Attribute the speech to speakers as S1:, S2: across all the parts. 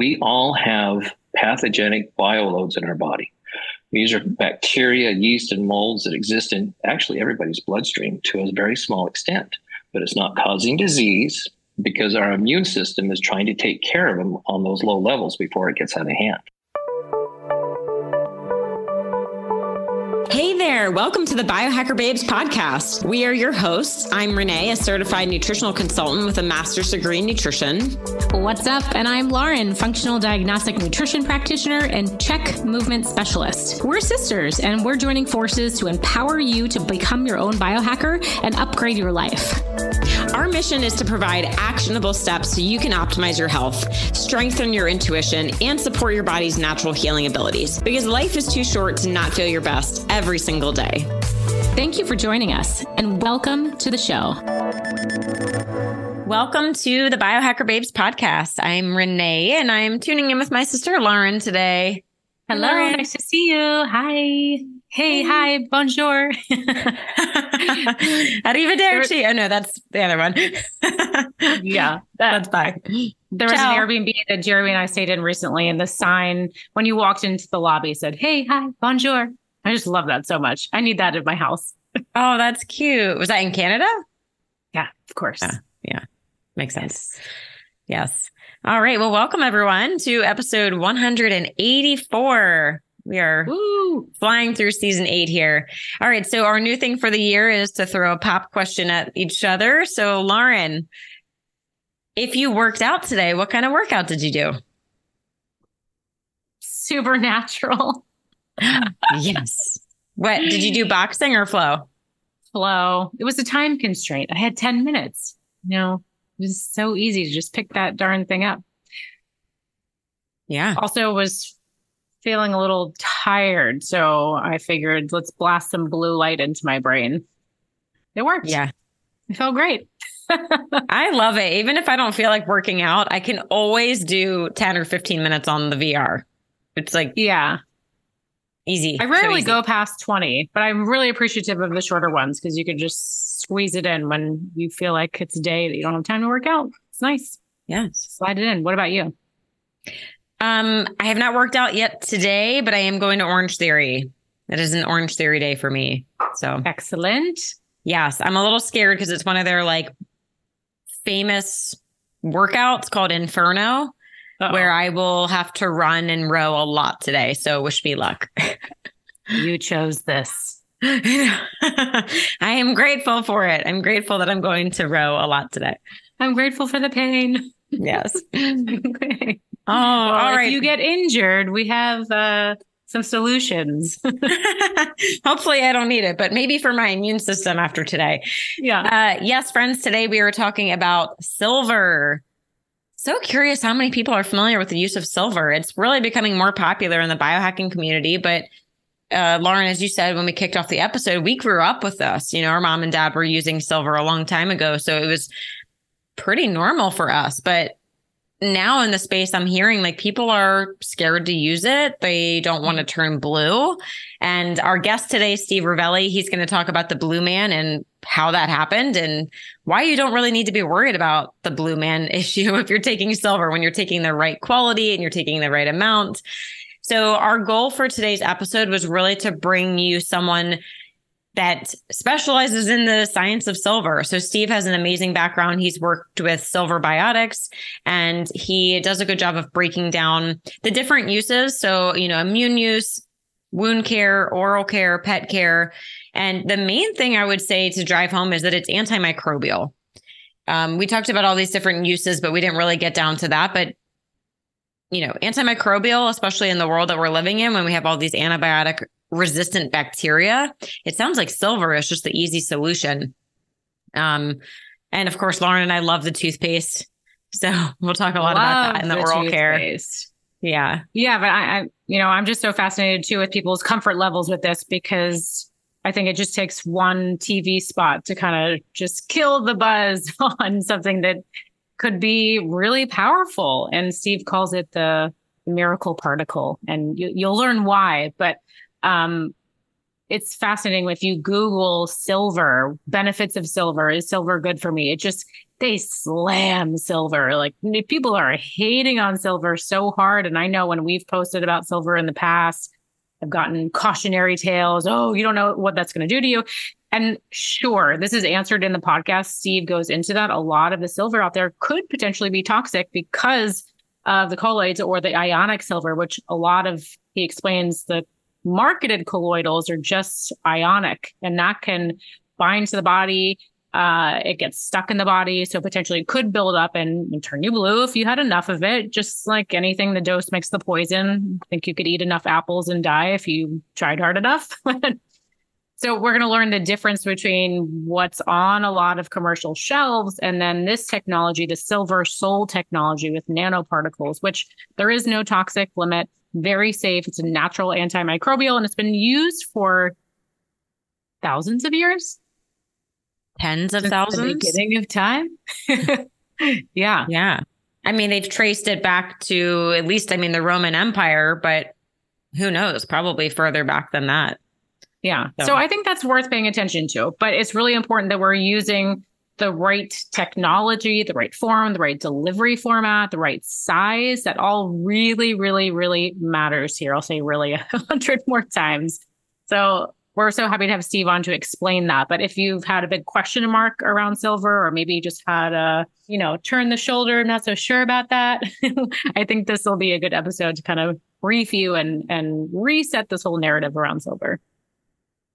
S1: we all have pathogenic bioloads in our body. These are bacteria, yeast, and molds that exist in actually everybody's bloodstream to a very small extent, but it's not causing disease because our immune system is trying to take care of them on those low levels before it gets out of hand.
S2: There, welcome to the Biohacker Babes podcast. We are your hosts. I'm Renee, a certified nutritional consultant with a master's degree in nutrition.
S3: What's up? And I'm Lauren, functional diagnostic nutrition practitioner and CHEK movement specialist. We're sisters and we're joining forces to empower you to become your own biohacker and upgrade your life.
S2: Our mission is to provide actionable steps so you can optimize your health, strengthen your intuition, and support your body's natural healing abilities because life is too short to not feel your best every single day.
S3: Thank you for joining us and welcome to the show.
S2: Welcome to the Biohacker Babes podcast. I'm Renee and I'm tuning in with my sister Lauren today.
S3: Hello, Lauren. nice to see you. Hi. Hey, hi, bonjour.
S2: Arrivederci. Oh no, that's the other one.
S3: yeah,
S2: that, that's fine.
S3: There was an Airbnb that Jeremy and I stayed in recently, and the sign when you walked into the lobby said, "Hey, hi, bonjour." I just love that so much. I need that at my house.
S2: oh, that's cute. Was that in Canada?
S3: Yeah, of course.
S2: Yeah, yeah. makes sense. Yes. yes. All right. Well, welcome everyone to episode 184. We are Woo. flying through season eight here. All right. So, our new thing for the year is to throw a pop question at each other. So, Lauren, if you worked out today, what kind of workout did you do?
S3: Supernatural.
S2: yes. What did you do boxing or flow?
S3: Flow. It was a time constraint. I had 10 minutes. You know, it was so easy to just pick that darn thing up.
S2: Yeah.
S3: Also was feeling a little tired. So I figured let's blast some blue light into my brain. It worked.
S2: Yeah.
S3: It felt great.
S2: I love it. Even if I don't feel like working out, I can always do 10 or 15 minutes on the VR. It's like,
S3: yeah,
S2: easy.
S3: I rarely so easy. go past 20, but I'm really appreciative of the shorter ones because you can just squeeze it in when you feel like it's a day that you don't have time to work out. It's nice.
S2: Yeah.
S3: Slide it in. What about you?
S2: Um, I have not worked out yet today, but I am going to Orange Theory. It is an Orange Theory day for me. So
S3: excellent.
S2: Yes, I'm a little scared because it's one of their like famous workouts called Inferno, Uh-oh. where I will have to run and row a lot today. So wish me luck.
S3: you chose this.
S2: I am grateful for it. I'm grateful that I'm going to row a lot today.
S3: I'm grateful for the pain.
S2: Yes.
S3: okay. Oh, well, all right. If you get injured, we have uh, some solutions.
S2: Hopefully, I don't need it, but maybe for my immune system after today.
S3: Yeah.
S2: Uh, yes, friends, today we were talking about silver. So curious how many people are familiar with the use of silver. It's really becoming more popular in the biohacking community, but uh, Lauren, as you said when we kicked off the episode, we grew up with this. You know, our mom and dad were using silver a long time ago, so it was pretty normal for us. But now in the space i'm hearing like people are scared to use it. They don't want to mm-hmm. turn blue. And our guest today steve ravelli he's going to talk about the blue man and how that happened and why you don't really need to be worried about the blue man issue if you're taking silver when you're taking the right quality and you're taking the right amount. So our goal for today's episode was really to bring you someone that specializes in the science of silver. So Steve has an amazing background. He's worked with silver biotics and he does a good job of breaking down the different uses. So, you know, immune use, wound care, oral care, pet care. And the main thing I would say to drive home is that it's antimicrobial. Um, we talked about all these different uses, but we didn't really get down to that. But you know, antimicrobial, especially in the world that we're living in when we have all these antibiotic resistant bacteria. It sounds like silver is just the easy solution. Um, and of course, Lauren and I love the toothpaste. So we'll talk a lot love about that in the, the oral toothpaste. care. Yeah.
S3: Yeah. But I, I, you know, I'm just so fascinated too with people's comfort levels with this because I think it just takes one TV spot to kind of just kill the buzz on something that could be really powerful. And Steve calls it the miracle particle. And you, you'll learn why. But um, it's fascinating if you Google silver, benefits of silver, is silver good for me? It just they slam silver. Like people are hating on silver so hard. And I know when we've posted about silver in the past, I've gotten cautionary tales. Oh, you don't know what that's going to do to you. And sure, this is answered in the podcast. Steve goes into that. A lot of the silver out there could potentially be toxic because of the colloids or the ionic silver, which a lot of he explains the marketed colloidals are just ionic and that can bind to the body uh, it gets stuck in the body, so potentially it could build up and, and, turn you blue if you had enough of it. Just like anything, the dose makes the poison. I think you could eat enough apples and die if you tried hard enough. so we're going to learn the difference between what's on a lot of commercial shelves and then this technology, the SilverSol technology with nanoparticles, which there is no toxic limit, very safe. It's a natural antimicrobial and it's been used for thousands of years
S2: tens of Since thousands.
S3: The beginning of time. yeah.
S2: Yeah. I mean, they've traced it back to at least, I mean, the Roman Empire, but who knows? Probably further back than that.
S3: Yeah. So. so I think that's worth paying attention to. But it's really important that we're using the right technology, the right form, the right delivery format, the right size. That all really, really, really matters here. I'll say really a hundred more times. So we're so happy to have Steve on to explain that. But if you've had a big question mark around silver, or maybe you just had a, you know, turn the shoulder, not so sure about that, I think this will be a good episode to kind of brief you and and reset this whole narrative around silver.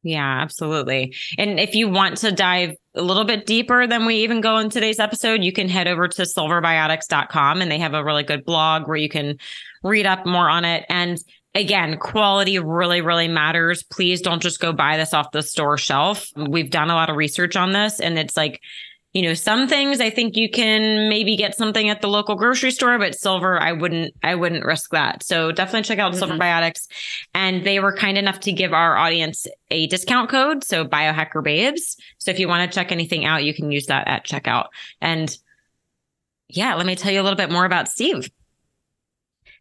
S2: Yeah, absolutely. And if you want to dive a little bit deeper than we even go in today's episode, you can head over to silverbiotics.com and they have a really good blog where you can read up more on it. And again, quality really, really matters. Please don't just go buy this off the store shelf. We've done a lot of research on this and it's like, you know, some things I think you can maybe get something at the local grocery store, but silver, I wouldn't, I wouldn't risk that. So definitely check out mm-hmm. Silver Biotics. And they were kind enough to give our audience a discount code. So biohacker babes. So if you want to check anything out, you can use that at checkout. And yeah, let me tell you a little bit more about Steve.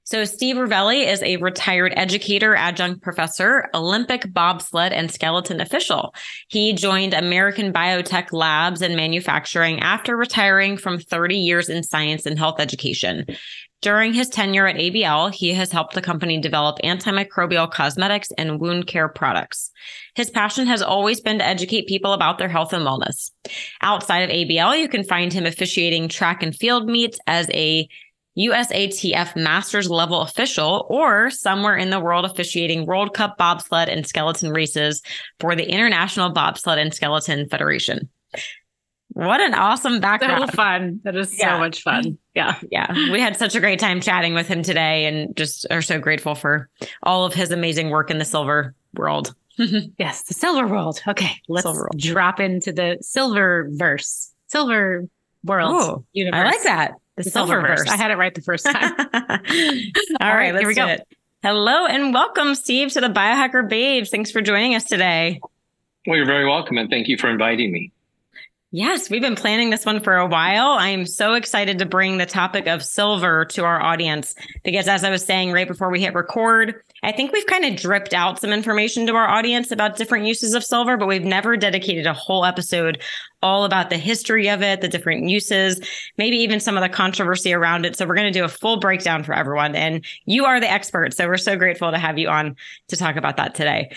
S2: So, Steve Ravelli is a retired educator, adjunct professor, Olympic bobsled and skeleton official. He joined American Biotech Labs and Manufacturing after retiring from 30 years in science and health education. During his tenure at ABL, he has helped the company develop antimicrobial cosmetics and wound care products. His passion has always been to educate people about their health and wellness. Outside of ABL, you can find him officiating track and field meets as a USATF Masters level official or somewhere in the world officiating World Cup bobsled and skeleton races for the International Bobsled and Skeleton Federation. What an awesome background.
S3: So fun. That is yeah. so much fun. Yeah.
S2: Yeah. We had such a great time chatting with him today and just are so grateful for all of his amazing work in the silver world.
S3: yes, the silver world. Okay. Let's drop into the silver verse, silver world.
S2: Oh, universe. I like that.
S3: The, the Silververse. I had it right the first time.
S2: All, All right, let's here we go. It. Hello and welcome, Steve, to the Biohacker Babes. Thanks for joining us today.
S1: Well, you're very welcome, and thank you for inviting me.
S2: Yes, we've been planning this one for a while. I'm so excited to bring the topic of silver to our audience because, as I was saying right before we hit record, I think we've kind of dripped out some information to our audience about different uses of silver, but we've never dedicated a whole episode all about the history of it, the different uses, maybe even some of the controversy around it. So we're going to do a full breakdown for everyone. And you are the expert. So we're so grateful to have you on to talk about that today.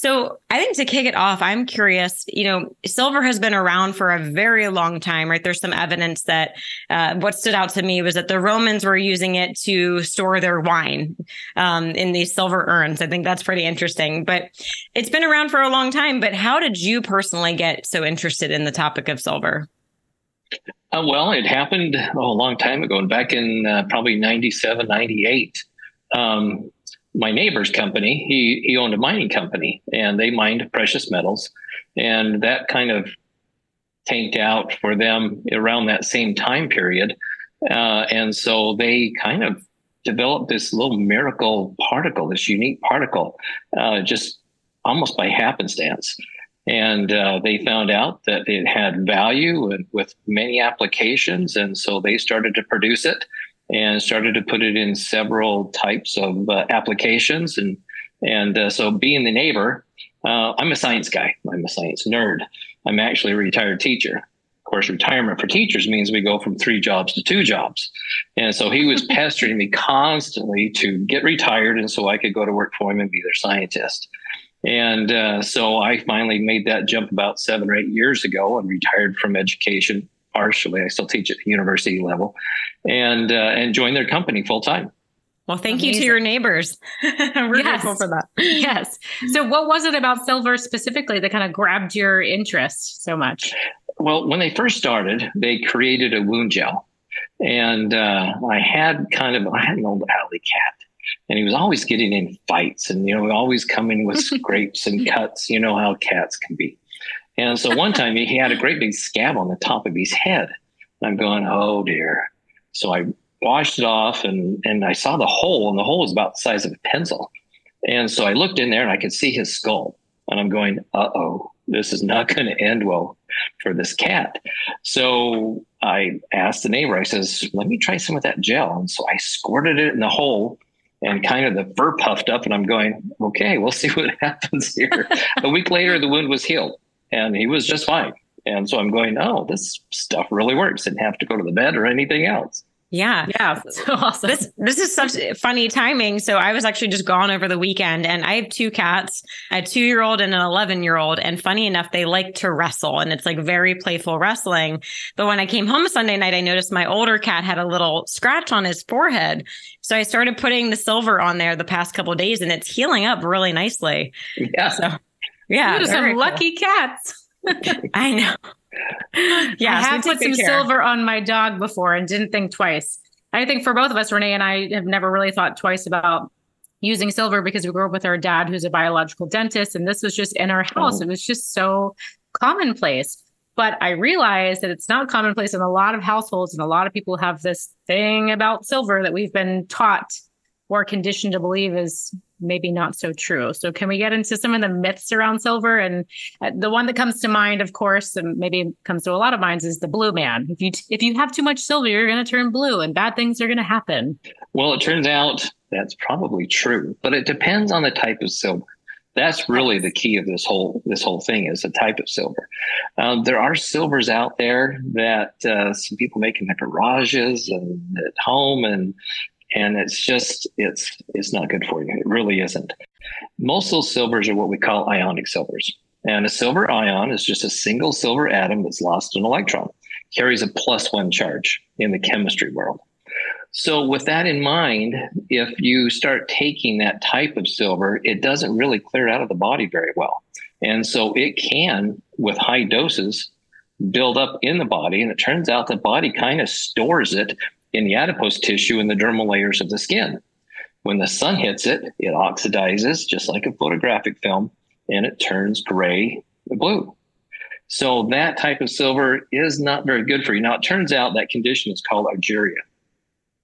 S2: So I think to kick it off, I'm curious, you know, silver has been around for a very long time, right? There's some evidence that uh, what stood out to me was that the Romans were using it to store their wine um, in these silver urns. I think that's pretty interesting, but it's been around for a long time. But how did you personally get so interested in the topic of silver?
S1: Uh, well, it happened oh, a long time ago, and back in uh, probably 97, 98. Um, my neighbor's company, he he owned a mining company and they mined precious metals, and that kind of tanked out for them around that same time period, uh, and so they kind of developed this little miracle particle, this unique particle, uh, just almost by happenstance. And uh, they found out that it had value with many applications, and so they started to produce it and started to put it in several types of uh, applications. And and uh, so, being the neighbor, uh, I'm a science guy. I'm a science nerd. I'm actually a retired teacher. Of course, retirement for teachers means we go from three jobs to two jobs. And so he was pestering me constantly to get retired and so I could go to work for him and be their scientist. And uh, so I finally made that jump about seven or eight years ago and retired from education partially. I still teach at the university level and, uh, and joined their company full time.
S2: Well, thank Amazing. you to your neighbors. We're yes. grateful for that.
S3: Yes. So, what was it about silver specifically that kind of grabbed your interest so much?
S1: Well, when they first started, they created a wound gel. And uh, I had kind of, I had an old alley cat and he was always getting in fights and you know always coming with scrapes and cuts. You know how cats can be. And so one time he had a great big scab on the top of his head. And i'm going oh dear. So i washed it off and and i saw the hole and the hole was about the size of a pencil. And so i looked in there and i could see his skull. And i'm going uh-oh this is not going to end well for this cat. So i asked the neighbor i says let me try some of that gel. And so i squirted it in the hole and kind of the fur puffed up. And I'm going, okay, we'll see what happens here. a week later, the wound was healed and he was just fine. And so I'm going, oh, this stuff really works. Didn't have to go to the bed or anything else.
S2: Yeah. Yeah. So awesome. This this is such funny timing. So I was actually just gone over the weekend and I have two cats, a two year old and an 11 year old. And funny enough, they like to wrestle and it's like very playful wrestling. But when I came home Sunday night, I noticed my older cat had a little scratch on his forehead. So I started putting the silver on there the past couple days and it's healing up really nicely.
S1: Yeah.
S2: So yeah.
S3: some lucky cats.
S2: I know.
S3: Yeah, I have put some care. silver on my dog before and didn't think twice. I think for both of us, Renee and I have never really thought twice about using silver because we grew up with our dad, who's a biological dentist, and this was just in our house. Oh. It was just so commonplace. But I realized that it's not commonplace in a lot of households, and a lot of people have this thing about silver that we've been taught or conditioned to believe is maybe not so true. So, can we get into some of the myths around silver? And uh, the one that comes to mind, of course, and maybe comes to a lot of minds, is the blue man. If you if you have too much silver, you're going to turn blue, and bad things are going to happen.
S1: Well, it turns out that's probably true, but it depends on the type of silver. That's really the key of this whole this whole thing is the type of silver. Um, there are silvers out there that uh, some people make in their garages and at home, and and it's just it's it's not good for you. It really isn't. Most of those silvers are what we call ionic silvers, and a silver ion is just a single silver atom that's lost an electron, carries a plus one charge in the chemistry world. So, with that in mind, if you start taking that type of silver, it doesn't really clear out of the body very well. And so it can, with high doses, build up in the body. And it turns out the body kind of stores it in the adipose tissue in the dermal layers of the skin. When the sun hits it, it oxidizes just like a photographic film and it turns gray blue. So that type of silver is not very good for you. Now it turns out that condition is called argyria.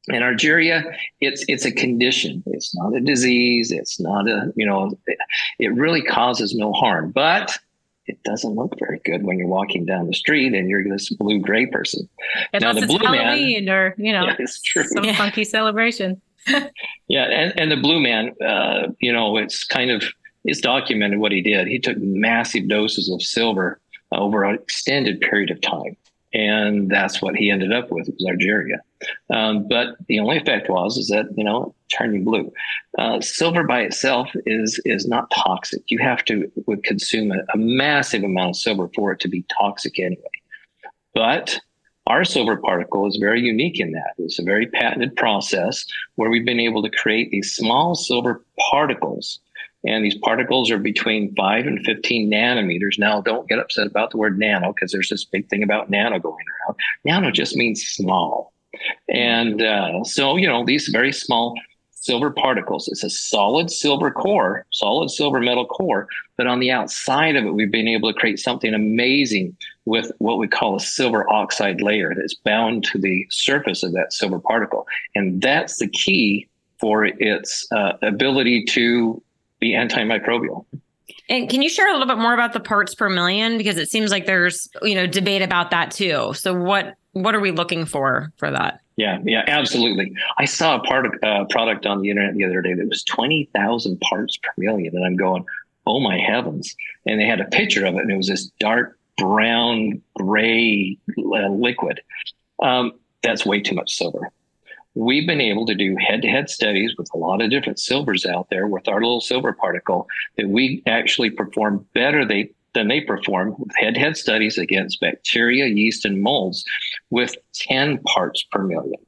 S1: And argyria, it's it's a condition. It's not a disease. It's not a you know, it, it really causes no harm. But it doesn't look very good when you're walking down the street and you're this blue gray person.
S3: Unless now, the blue Halloween man, or you know, yeah, it's true. some yeah. funky celebration.
S1: yeah, and, and the blue man, uh, you know, it's kind of it's documented what he did. He took massive doses of silver over an extended period of time and that's what he ended up with was argyria. Um, but the only effect was is that you know turning blue. Uh, silver by itself is is not toxic. You have to would consume a, a massive amount of silver for it to be toxic anyway. But our silver particle is very unique in that it's a very patented process where we've been able to create these small silver particles and these particles are between 5 and 15 nanometers. Now, don't get upset about the word nano because there's this big thing about nano going around. Nano just means small. And uh, so, you know, these very small silver particles, it's a solid silver core, solid silver metal core. But on the outside of it, we've been able to create something amazing with what we call a silver oxide layer that's bound to the surface of that silver particle. And that's the key for its uh, ability to be antimicrobial.
S2: And can you share a little bit more about the parts per million because it seems like there's you know debate about that too. So what what are we looking for for that?
S1: Yeah, yeah, absolutely. I saw a part of, uh, product on the internet the other day that was twenty thousand parts per million, and I'm going, oh my heavens! And they had a picture of it, and it was this dark brown gray uh, liquid. Um, that's way too much silver. We've been able to do head to head studies with a lot of different silvers out there with our little silver particle that we actually perform better they, than they perform with head to head studies against bacteria, yeast, and molds with 10 parts per million.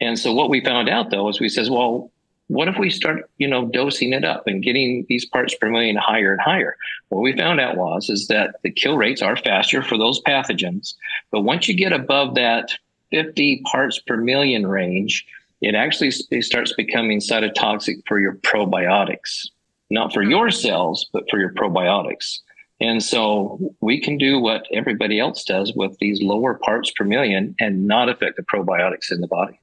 S1: And so what we found out though is we says, well, what if we start, you know, dosing it up and getting these parts per million higher and higher? What we found out was is that the kill rates are faster for those pathogens, but once you get above that 50 parts per million range, it actually it starts becoming cytotoxic for your probiotics, not for your cells, but for your probiotics. And so we can do what everybody else does with these lower parts per million and not affect the probiotics in the body.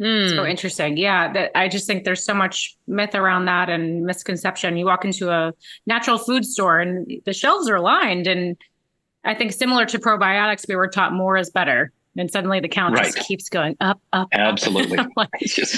S3: Mm. So interesting. Yeah. That I just think there's so much myth around that and misconception. You walk into a natural food store and the shelves are lined. And I think similar to probiotics, we were taught more is better. And suddenly the count right. just keeps going up, up.
S1: Absolutely. Up. like,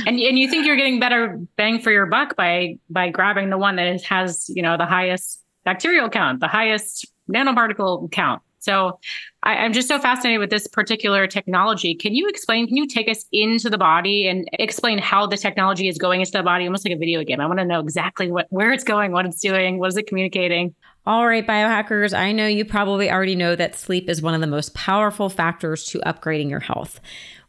S3: and and you think you're getting better bang for your buck by by grabbing the one that has, you know, the highest bacterial count, the highest nanoparticle count. So I, am just so fascinated with this particular technology. Can you explain? Can you take us into the body and explain how the technology is going into the body, almost like a video game? I want to know exactly what where it's going, what it's doing, what is it communicating.
S2: All right, biohackers, I know you probably already know that sleep is one of the most powerful factors to upgrading your health.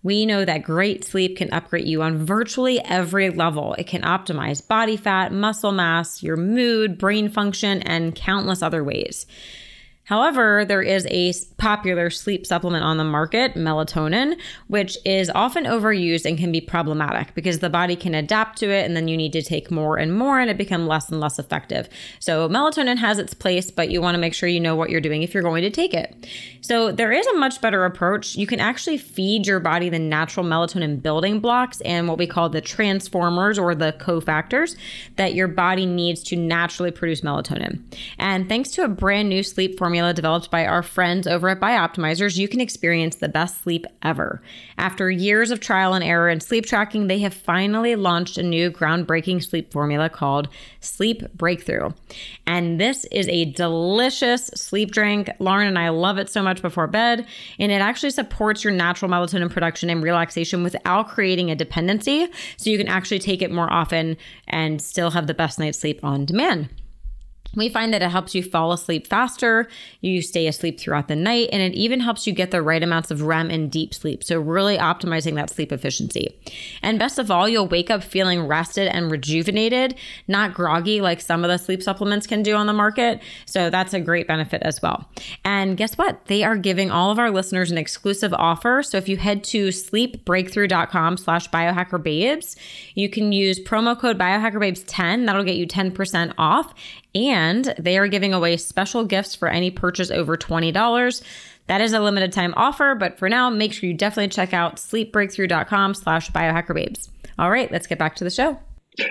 S2: We know that great sleep can upgrade you on virtually every level. It can optimize body fat, muscle mass, your mood, brain function, and countless other ways. However, there is a popular sleep supplement on the market, melatonin, which is often overused and can be problematic because the body can adapt to it and then you need to take more and more and it becomes less and less effective. So, melatonin has its place, but you want to make sure you know what you're doing if you're going to take it. So, there is a much better approach. You can actually feed your body the natural melatonin building blocks and what we call the transformers or the cofactors that your body needs to naturally produce melatonin. And thanks to a brand new sleep formula formula developed by our friends over at Bioptimizers, you can experience the best sleep ever. After years of trial and error in sleep tracking, they have finally launched a new groundbreaking sleep formula called Sleep Breakthrough. And this is a delicious sleep drink. Lauren and I love it so much before bed, and it actually supports your natural melatonin production and relaxation without creating a dependency. So you can actually take it more often and still have the best night's sleep on demand. We find that it helps you fall asleep faster, you stay asleep throughout the night, and it even helps you get the right amounts of REM and deep sleep. So, really optimizing that sleep efficiency. And best of all, you'll wake up feeling rested and rejuvenated, not groggy like some of the sleep supplements can do on the market. So, that's a great benefit as well. And guess what? They are giving all of our listeners an exclusive offer. So, if you head to sleepbreakthrough.com slash biohackerbabes, you can use promo code biohackerbabes10. That'll get you 10% off and they are giving away special gifts for any purchase over $20. That is a limited time offer, but for now, make sure you definitely check out sleepbreakthrough.com slash biohackerbabes. All right, let's get back to the show.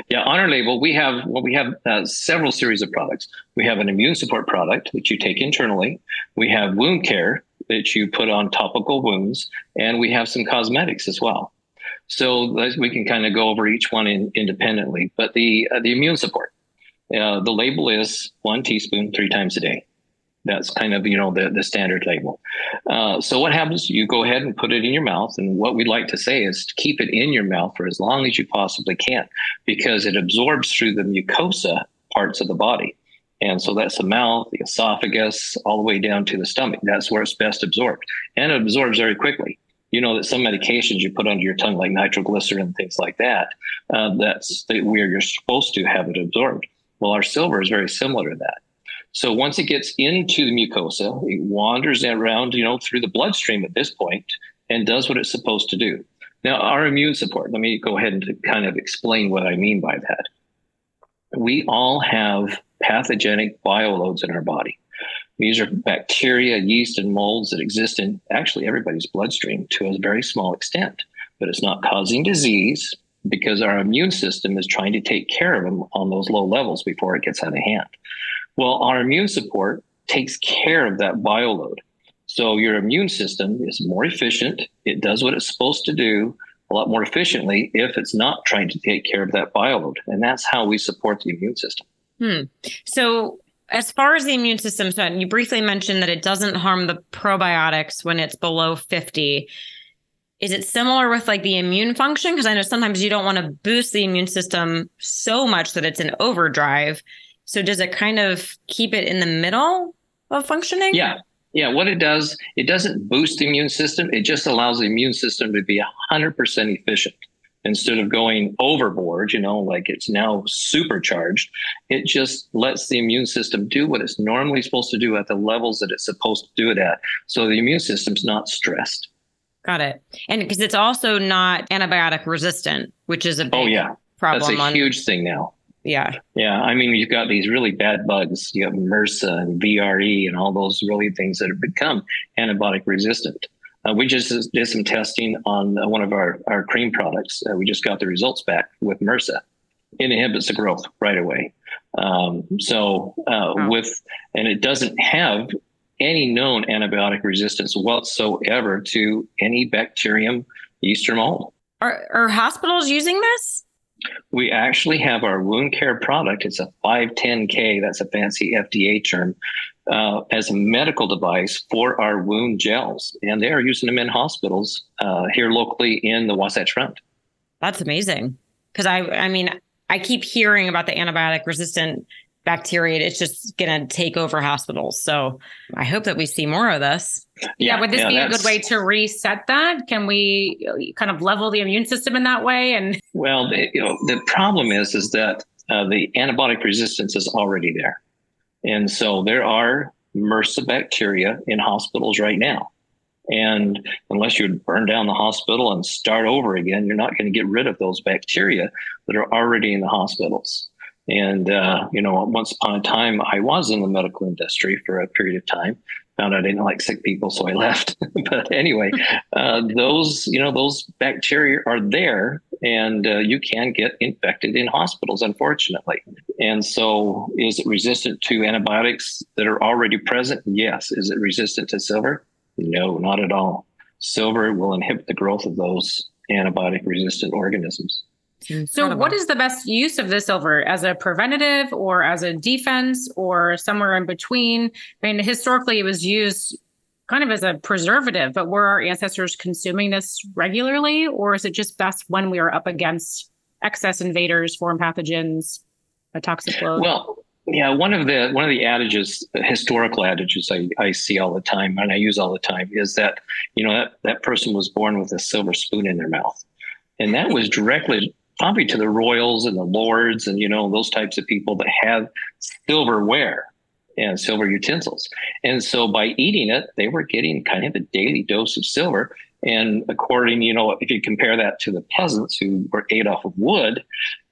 S1: Yeah, on our label, we have well, we have uh, several series of products. We have an immune support product that you take internally. We have wound care that you put on topical wounds, and we have some cosmetics as well. So we can kind of go over each one in, independently. But the uh, the immune support, uh, the label is one teaspoon three times a day. That's kind of you know the the standard label. Uh, so what happens? You go ahead and put it in your mouth, and what we'd like to say is to keep it in your mouth for as long as you possibly can, because it absorbs through the mucosa parts of the body. And so that's the mouth, the esophagus, all the way down to the stomach. That's where it's best absorbed. And it absorbs very quickly. You know that some medications you put under your tongue, like nitroglycerin things like that, uh, that's where you're supposed to have it absorbed. Well, our silver is very similar to that. So once it gets into the mucosa, it wanders around, you know, through the bloodstream at this point and does what it's supposed to do. Now, our immune support, let me go ahead and kind of explain what I mean by that. We all have pathogenic bioloads in our body. These are bacteria, yeast, and molds that exist in actually everybody's bloodstream to a very small extent, but it's not causing disease because our immune system is trying to take care of them on those low levels before it gets out of hand. Well, our immune support takes care of that bioload. So your immune system is more efficient. It does what it's supposed to do a lot more efficiently if it's not trying to take care of that bioload. And that's how we support the immune system.
S3: Hmm. So
S2: as far as the immune system, so you briefly mentioned that it doesn't harm the probiotics when it's below 50. Is it similar with like the immune function? Because I know sometimes you don't want to boost the immune system so much that it's in overdrive. So does it kind of keep it in the middle of functioning?
S1: Yeah. Yeah. What it does, it doesn't boost the immune system. It just allows the immune system to be 100% efficient instead of going overboard, you know, like it's now supercharged, it just lets the immune system do what it's normally supposed to do at the levels that it's supposed to do it at. So the immune system's not stressed.
S2: Got it. And because it's also not antibiotic resistant, which is a big
S1: oh, yeah.
S2: problem.
S1: That's a
S2: on,
S1: huge thing now.
S2: Yeah.
S1: Yeah. I mean, you've got these really bad bugs. You have MRSA and VRE and all those really things that have become antibiotic resistant. Uh, we just did some testing on uh, one of our, our cream products. Uh, we just got the results back with MRSA. It inhibits the growth right away. Um, so uh, wow. with, and it doesn't have any known antibiotic resistance whatsoever to any bacterium, yeast, or mold.
S2: Are, are hospitals using this?
S1: We actually have our wound care product. It's a 510K, that's a fancy FDA term, uh, as a medical device for our wound gels. And they are using them in hospitals uh, here locally in the Wasatch Front.
S2: That's amazing. Because I, I mean, I keep hearing about the antibiotic resistant bacteria. It's just going to take over hospitals. So I hope that we see more of this.
S3: Yeah, yeah would this yeah, be a good way to reset that? Can we kind of level the immune system in that way? And
S1: well, the, you know, the problem is is that uh, the antibiotic resistance is already there. And so there are MRSA bacteria in hospitals right now. And unless you burn down the hospital and start over again, you're not going to get rid of those bacteria that are already in the hospitals. And, uh, you know, once upon a time, I was in the medical industry for a period of time. Found out I didn't like sick people, so I left. but anyway, uh, those, you know, those bacteria are there and uh, you can get infected in hospitals, unfortunately. And so, is it resistant to antibiotics that are already present? Yes. Is it resistant to silver? No, not at all. Silver will inhibit the growth of those antibiotic resistant organisms.
S3: So, what is the best use of the silver as a preventative or as a defense or somewhere in between? I mean, historically, it was used kind of as a preservative, but were our ancestors consuming this regularly, or is it just best when we are up against excess invaders, foreign pathogens, a toxic load?
S1: Well, yeah, one of the one of the adages, historical adages I, I see all the time and I use all the time is that you know that that person was born with a silver spoon in their mouth, and that was directly probably to the royals and the lords and you know those types of people that have silverware and silver utensils. And so by eating it, they were getting kind of a daily dose of silver. And according, you know, if you compare that to the peasants who were ate off of wood,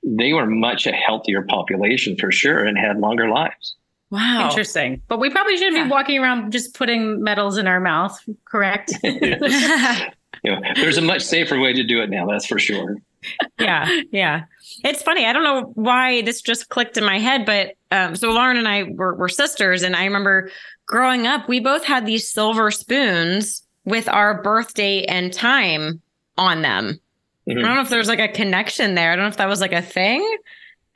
S1: they were much a healthier population for sure and had longer lives.
S3: Wow. Interesting. But we probably shouldn't yeah. be walking around just putting metals in our mouth, correct? you
S1: know, there's a much safer way to do it now, that's for sure.
S2: yeah, yeah. It's funny. I don't know why this just clicked in my head, but um, so Lauren and I were, were sisters, and I remember growing up, we both had these silver spoons with our birthday and time on them. Mm-hmm. I don't know if there's like a connection there. I don't know if that was like a thing.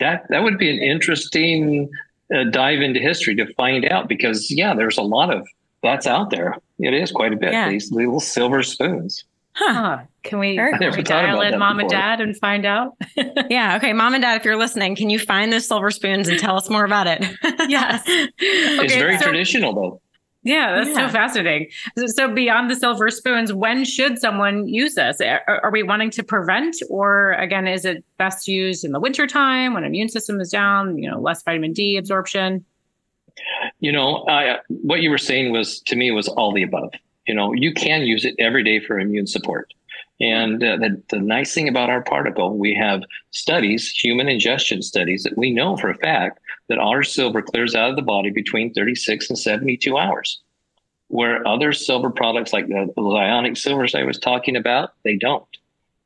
S1: That that would be an interesting uh, dive into history to find out because yeah, there's a lot of that's out there. It is quite a bit. Yeah. These little silver spoons.
S3: Huh. Can we, can we dial in mom before. and dad and find out?
S2: yeah. Okay. Mom and dad, if you're listening, can you find those silver spoons and tell us more about it?
S3: yes. Okay,
S1: it's very so, traditional though.
S3: Yeah, that's yeah. so fascinating. So, so, beyond the silver spoons, when should someone use this? Are, are, we wanting to prevent, or again, is it best used in the wintertime when immune system is down? You know, less vitamin D absorption.
S1: You know, what you were saying was to me was all the above you know, you can use it every day for immune support. And uh, the, the nice thing about our particle, we have studies, human ingestion studies, that we know for a fact that our silver clears out of the body between 36 and 72 hours. Where other silver products like the, the ionic silvers I was talking about, they don't.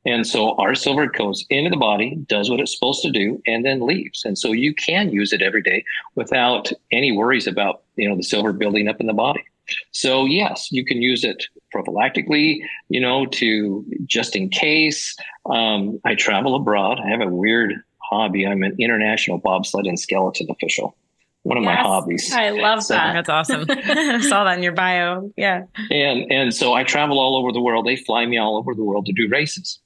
S1: And so our silver goes into the body, does what it's supposed to do, and then leaves. And so you can use it every day without any worries about, you know, the silver building up in the body. So yes, you can use it prophylactically, you know, to just in case. Um, I travel abroad. I have a weird hobby. I'm an international bobsled and skeleton official. one of yes, my hobbies.
S3: I love so, that.
S2: That's awesome. I saw that in your bio. Yeah.
S1: And and so I travel all over the world. They fly me all over the world to do races.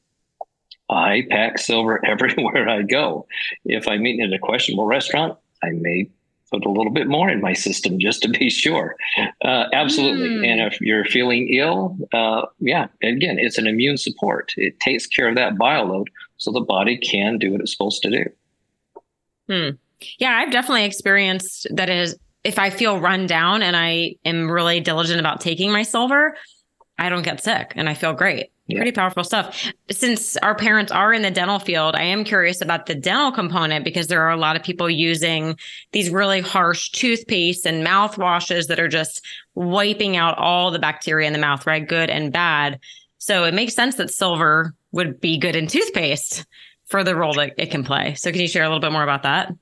S1: I pack silver everywhere I go. If I'm eating at a questionable restaurant, I may put a little bit more in my system just to be sure. Uh, absolutely. Mm. And if you're feeling ill, uh, yeah, again, it's an immune support. It takes care of that bioload so the body can do what it's supposed to do.
S2: Hmm. Yeah, I've definitely experienced that is if I feel run down and I am really diligent about taking my silver, I don't get sick and I feel great. Yeah. Pretty powerful stuff. Since our parents are in the dental field, I am curious about the dental component because there are a lot of people using these really harsh toothpaste and mouthwashes that are just wiping out all the bacteria in the mouth, right? Good and bad. So it makes sense that silver would be good in toothpaste for the role that it can play. So can you share a little bit more about that?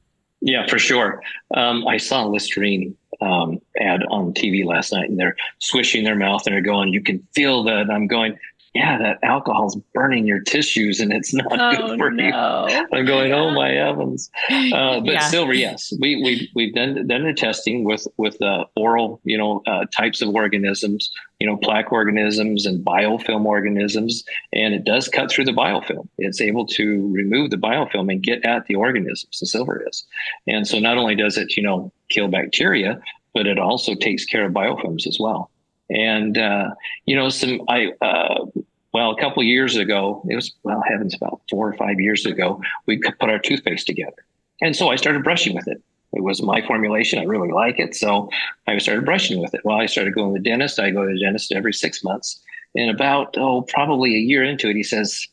S1: Yeah, for sure. Um, I saw Listerine um, ad on TV last night, and they're swishing their mouth and they're going, "You can feel that." I'm going, yeah, that alcohol's burning your tissues and it's not oh, good for no. you. I'm going, oh my heavens. Uh, but yeah. silver, yes, we we we've done done the testing with with uh, oral, you know, uh, types of organisms, you know, plaque organisms and biofilm organisms, and it does cut through the biofilm. It's able to remove the biofilm and get at the organisms. The silver is, and so not only does it, you know, kill bacteria, but it also takes care of biofilms as well. And uh, you know, some I uh, well, a couple years ago, it was well, heavens, about four or five years ago, we put our toothpaste together, and so I started brushing with it. It was my formulation. I really like it, so I started brushing with it. Well, I started going to the dentist. I go to the dentist every six months, and about oh, probably a year into it, he says,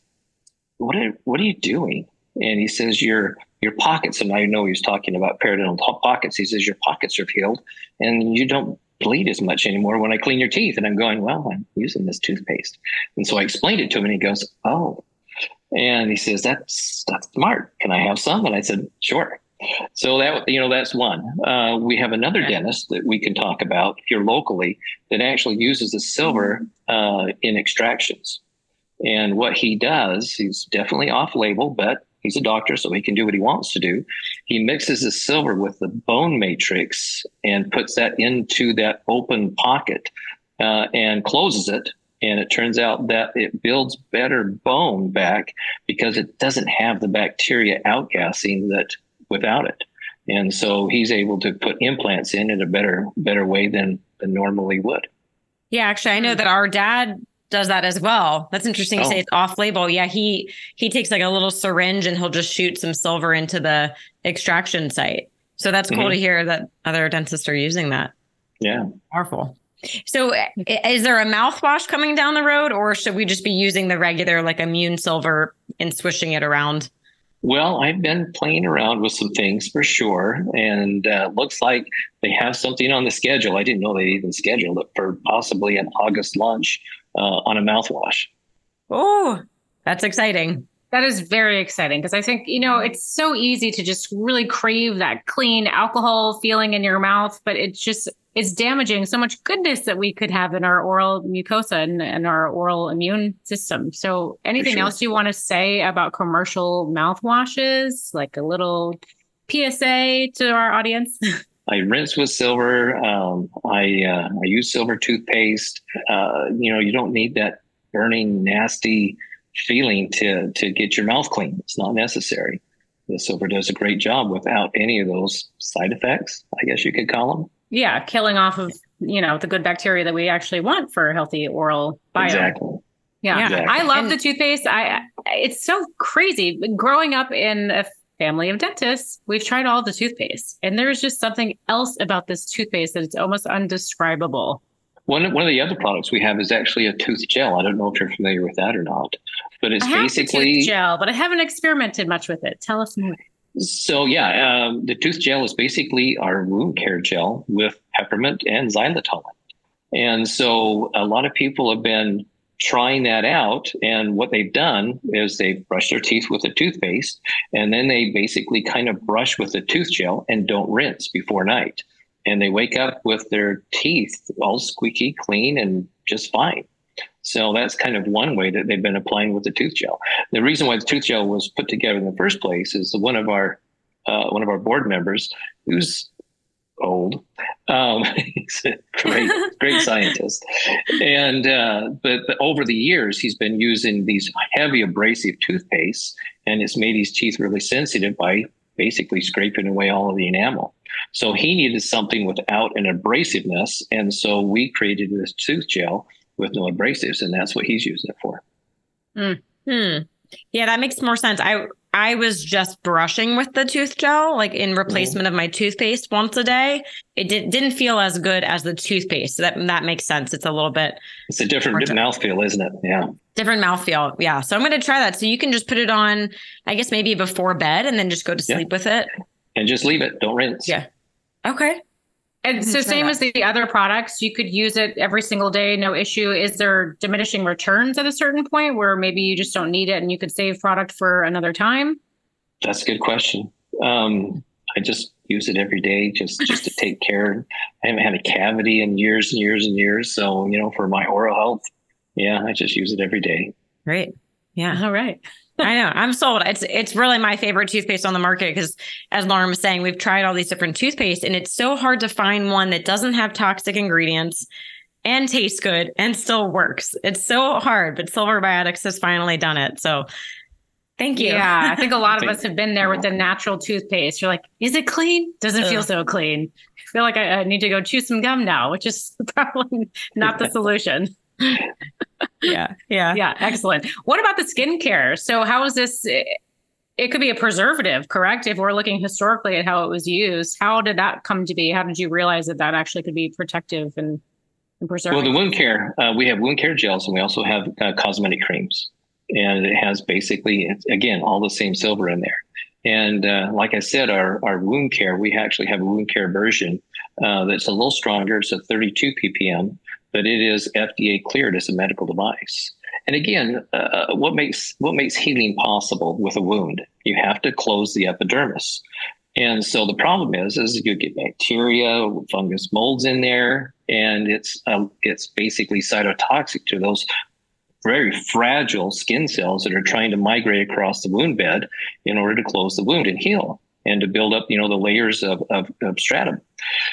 S1: "What are what are you doing?" And he says, "Your your pockets." And I know he was talking about periodontal pockets. He says, "Your pockets are peeled, and you don't bleed as much anymore when I clean your teeth. And I'm going, well, I'm using this toothpaste. And so I explained it to him and he goes, oh. And he says, that's, that's smart. Can I have some? And I said, sure. So that, you know, that's one. Uh, we have another dentist that we can talk about here locally that actually uses the silver uh, in extractions. And what he does, he's definitely off label, but He's a doctor, so he can do what he wants to do. He mixes the silver with the bone matrix and puts that into that open pocket uh, and closes it. And it turns out that it builds better bone back because it doesn't have the bacteria outgassing that without it. And so he's able to put implants in in a better better way than, than normally would.
S2: Yeah, actually, I know that our dad does that as well. That's interesting. to oh. say it's off label. Yeah, he he takes like a little syringe and he'll just shoot some silver into the extraction site. So that's cool mm-hmm. to hear that other dentists are using that.
S1: Yeah,
S2: powerful. So is there a mouthwash coming down the road, or should we just be using the regular like immune silver and swishing it around?
S1: Well, I've been playing around with some things for sure, and uh, looks like they have something on the schedule. I didn't know they even scheduled it for possibly an August launch uh, on a mouthwash.
S2: Oh, that's exciting.
S3: That is very exciting because I think, you know, it's so easy to just really crave that clean alcohol feeling in your mouth, but it's just, it's damaging so much goodness that we could have in our oral mucosa and, and our oral immune system. So, anything sure. else you want to say about commercial mouthwashes, like a little PSA to our audience?
S1: I rinse with silver. Um, I uh, I use silver toothpaste. Uh, you know, you don't need that burning, nasty feeling to to get your mouth clean. It's not necessary. The silver does a great job without any of those side effects. I guess you could call them.
S3: Yeah, killing off of you know the good bacteria that we actually want for a healthy oral bio.
S1: Exactly.
S3: Yeah, exactly. I love and, the toothpaste. I it's so crazy. Growing up in a family of dentists, we've tried all the toothpaste, and there's just something else about this toothpaste that it's almost undescribable.
S1: One, one of the other products we have is actually a tooth gel. I don't know if you're familiar with that or not, but it's basically
S3: gel, but I haven't experimented much with it. Tell us more.
S1: So yeah, um, the tooth gel is basically our wound care gel with peppermint and xylitol. And so a lot of people have been trying that out. And what they've done is they brush their teeth with a toothpaste and then they basically kind of brush with a tooth gel and don't rinse before night. And they wake up with their teeth all squeaky clean and just fine. So that's kind of one way that they've been applying with the tooth gel. The reason why the tooth gel was put together in the first place is one of our uh, one of our board members who's old. Um, he's a great, great scientist. And uh, but, but over the years, he's been using these heavy abrasive toothpaste, and it's made his teeth really sensitive by basically scraping away all of the enamel. So he needed something without an abrasiveness, and so we created this tooth gel with no abrasives, and that's what he's using it for.
S2: Mm. Hmm. Yeah, that makes more sense. I I was just brushing with the tooth gel, like in replacement mm-hmm. of my toothpaste once a day. It did, didn't feel as good as the toothpaste. So that that makes sense. It's a little bit.
S1: It's a different mouthfeel, isn't it? Yeah.
S2: Different mouthfeel. Yeah. So I'm going to try that. So you can just put it on, I guess maybe before bed, and then just go to sleep yeah. with it.
S1: And just leave it. Don't rinse.
S2: Yeah. Okay.
S3: And so, same that. as the other products, you could use it every single day, no issue. Is there diminishing returns at a certain point where maybe you just don't need it and you could save product for another time?
S1: That's a good question. Um, I just use it every day just just to take care. I haven't had a cavity in years and years and years, so you know, for my oral health, yeah, I just use it every day.
S2: Great. Yeah.
S3: All right.
S2: I know. I'm sold. It's it's really my favorite toothpaste on the market because as Lauren was saying, we've tried all these different toothpaste and it's so hard to find one that doesn't have toxic ingredients and tastes good and still works. It's so hard, but Silver Biotics has finally done it. So thank you.
S3: Yeah. I think a lot of us have been there with the natural toothpaste. You're like, is it clean? Doesn't Ugh. feel so clean. I feel like I, I need to go chew some gum now, which is probably not the solution
S2: yeah. Yeah.
S3: Yeah. Excellent. What about the skincare? So, how is this? It could be a preservative, correct? If we're looking historically at how it was used, how did that come to be? How did you realize that that actually could be protective and, and preservative?
S1: Well, the wound care, uh, we have wound care gels and we also have uh, cosmetic creams. And it has basically, again, all the same silver in there. And uh, like I said, our, our wound care, we actually have a wound care version uh, that's a little stronger. It's a 32 ppm but it is FDA cleared as a medical device. And again, uh, what makes what makes healing possible with a wound? You have to close the epidermis. And so the problem is, is you get bacteria, fungus, molds in there, and it's uh, it's basically cytotoxic to those very fragile skin cells that are trying to migrate across the wound bed in order to close the wound and heal and to build up, you know, the layers of, of, of stratum.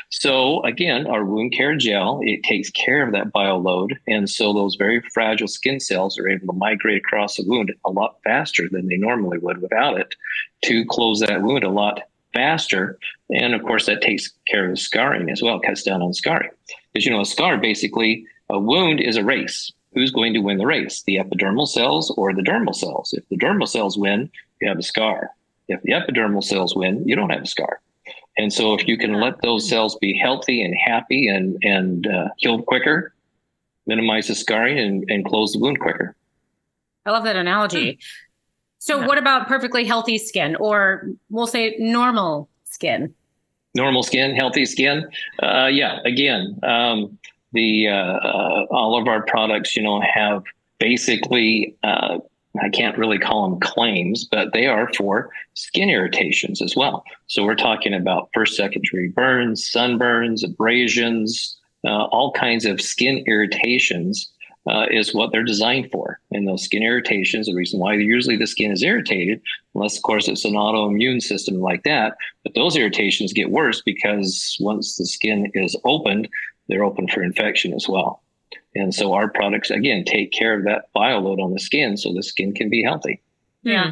S1: So again, our wound care gel, it takes care of that bioload. And so those very fragile skin cells are able to migrate across the wound a lot faster than they normally would without it to close that wound a lot faster. And of course, that takes care of the scarring as well, cuts down on scarring. Because, you know, a scar basically, a wound is a race. Who's going to win the race, the epidermal cells or the dermal cells? If the dermal cells win, you have a scar. If the epidermal cells win, you don't have a scar. And so, if you can let those cells be healthy and happy and and uh, heal quicker, minimize the scarring and, and close the wound quicker.
S3: I love that analogy. So, yeah. what about perfectly healthy skin, or we'll say normal skin?
S1: Normal skin, healthy skin. Uh, yeah. Again, um, the uh, uh all of our products, you know, have basically uh, I can't really call them claims, but they are for skin irritations as well. So we're talking about first, secondary burns, sunburns, abrasions, uh, all kinds of skin irritations uh, is what they're designed for. And those skin irritations, the reason why usually the skin is irritated, unless of course it's an autoimmune system like that, but those irritations get worse because once the skin is opened, they're open for infection as well. And so our products, again, take care of that bioload on the skin so the skin can be healthy.
S3: Yeah. Hmm.